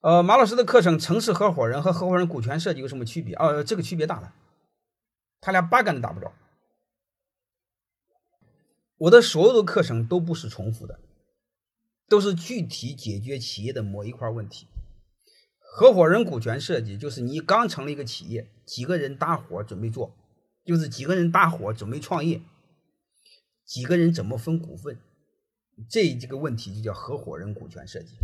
呃，马老师的课程《城市合伙人和合伙人股权设计》有什么区别？哦，这个区别大了，他俩八竿子打不着。我的所有的课程都不是重复的，都是具体解决企业的某一块问题。合伙人股权设计就是你刚成立一个企业，几个人搭伙准备做，就是几个人搭伙准备创业，几个人怎么分股份，这这个问题就叫合伙人股权设计。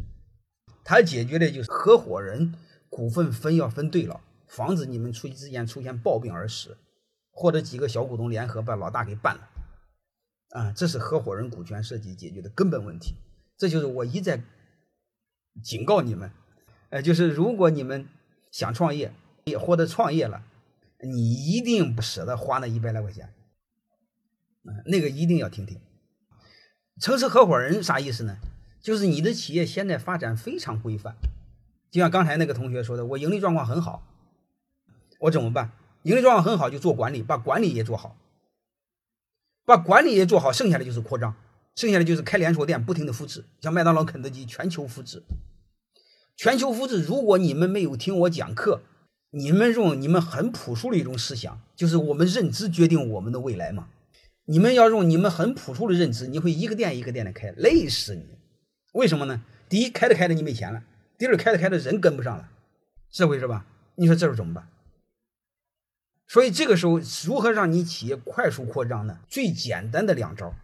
他解决的就是合伙人股份分要分对了，防止你们出去之间出现暴病而死，或者几个小股东联合把老大给办了。啊，这是合伙人股权设计解决的根本问题。这就是我一再警告你们。呃，就是如果你们想创业，也或者创业了，你一定不舍得花那一百来块钱，那个一定要听听。城市合伙人啥意思呢？就是你的企业现在发展非常规范，就像刚才那个同学说的，我盈利状况很好，我怎么办？盈利状况很好就做管理，把管理也做好，把管理也做好，剩下的就是扩张，剩下的就是开连锁店，不停的复制，像麦当劳、肯德基全球复制。全球复制。如果你们没有听我讲课，你们用你们很朴素的一种思想，就是我们认知决定我们的未来嘛。你们要用你们很朴素的认知，你会一个店一个店的开，累死你。为什么呢？第一，开着开着你没钱了；第二，开着开着人跟不上了，这回是吧？你说这时候怎么办？所以这个时候，如何让你企业快速扩张呢？最简单的两招：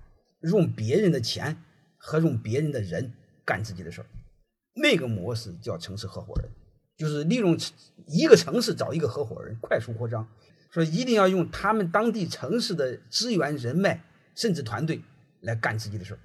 用别人的钱和用别人的人干自己的事儿。那个模式叫城市合伙人，就是利用一个城市找一个合伙人快速扩张，说一定要用他们当地城市的资源、人脉甚至团队来干自己的事儿。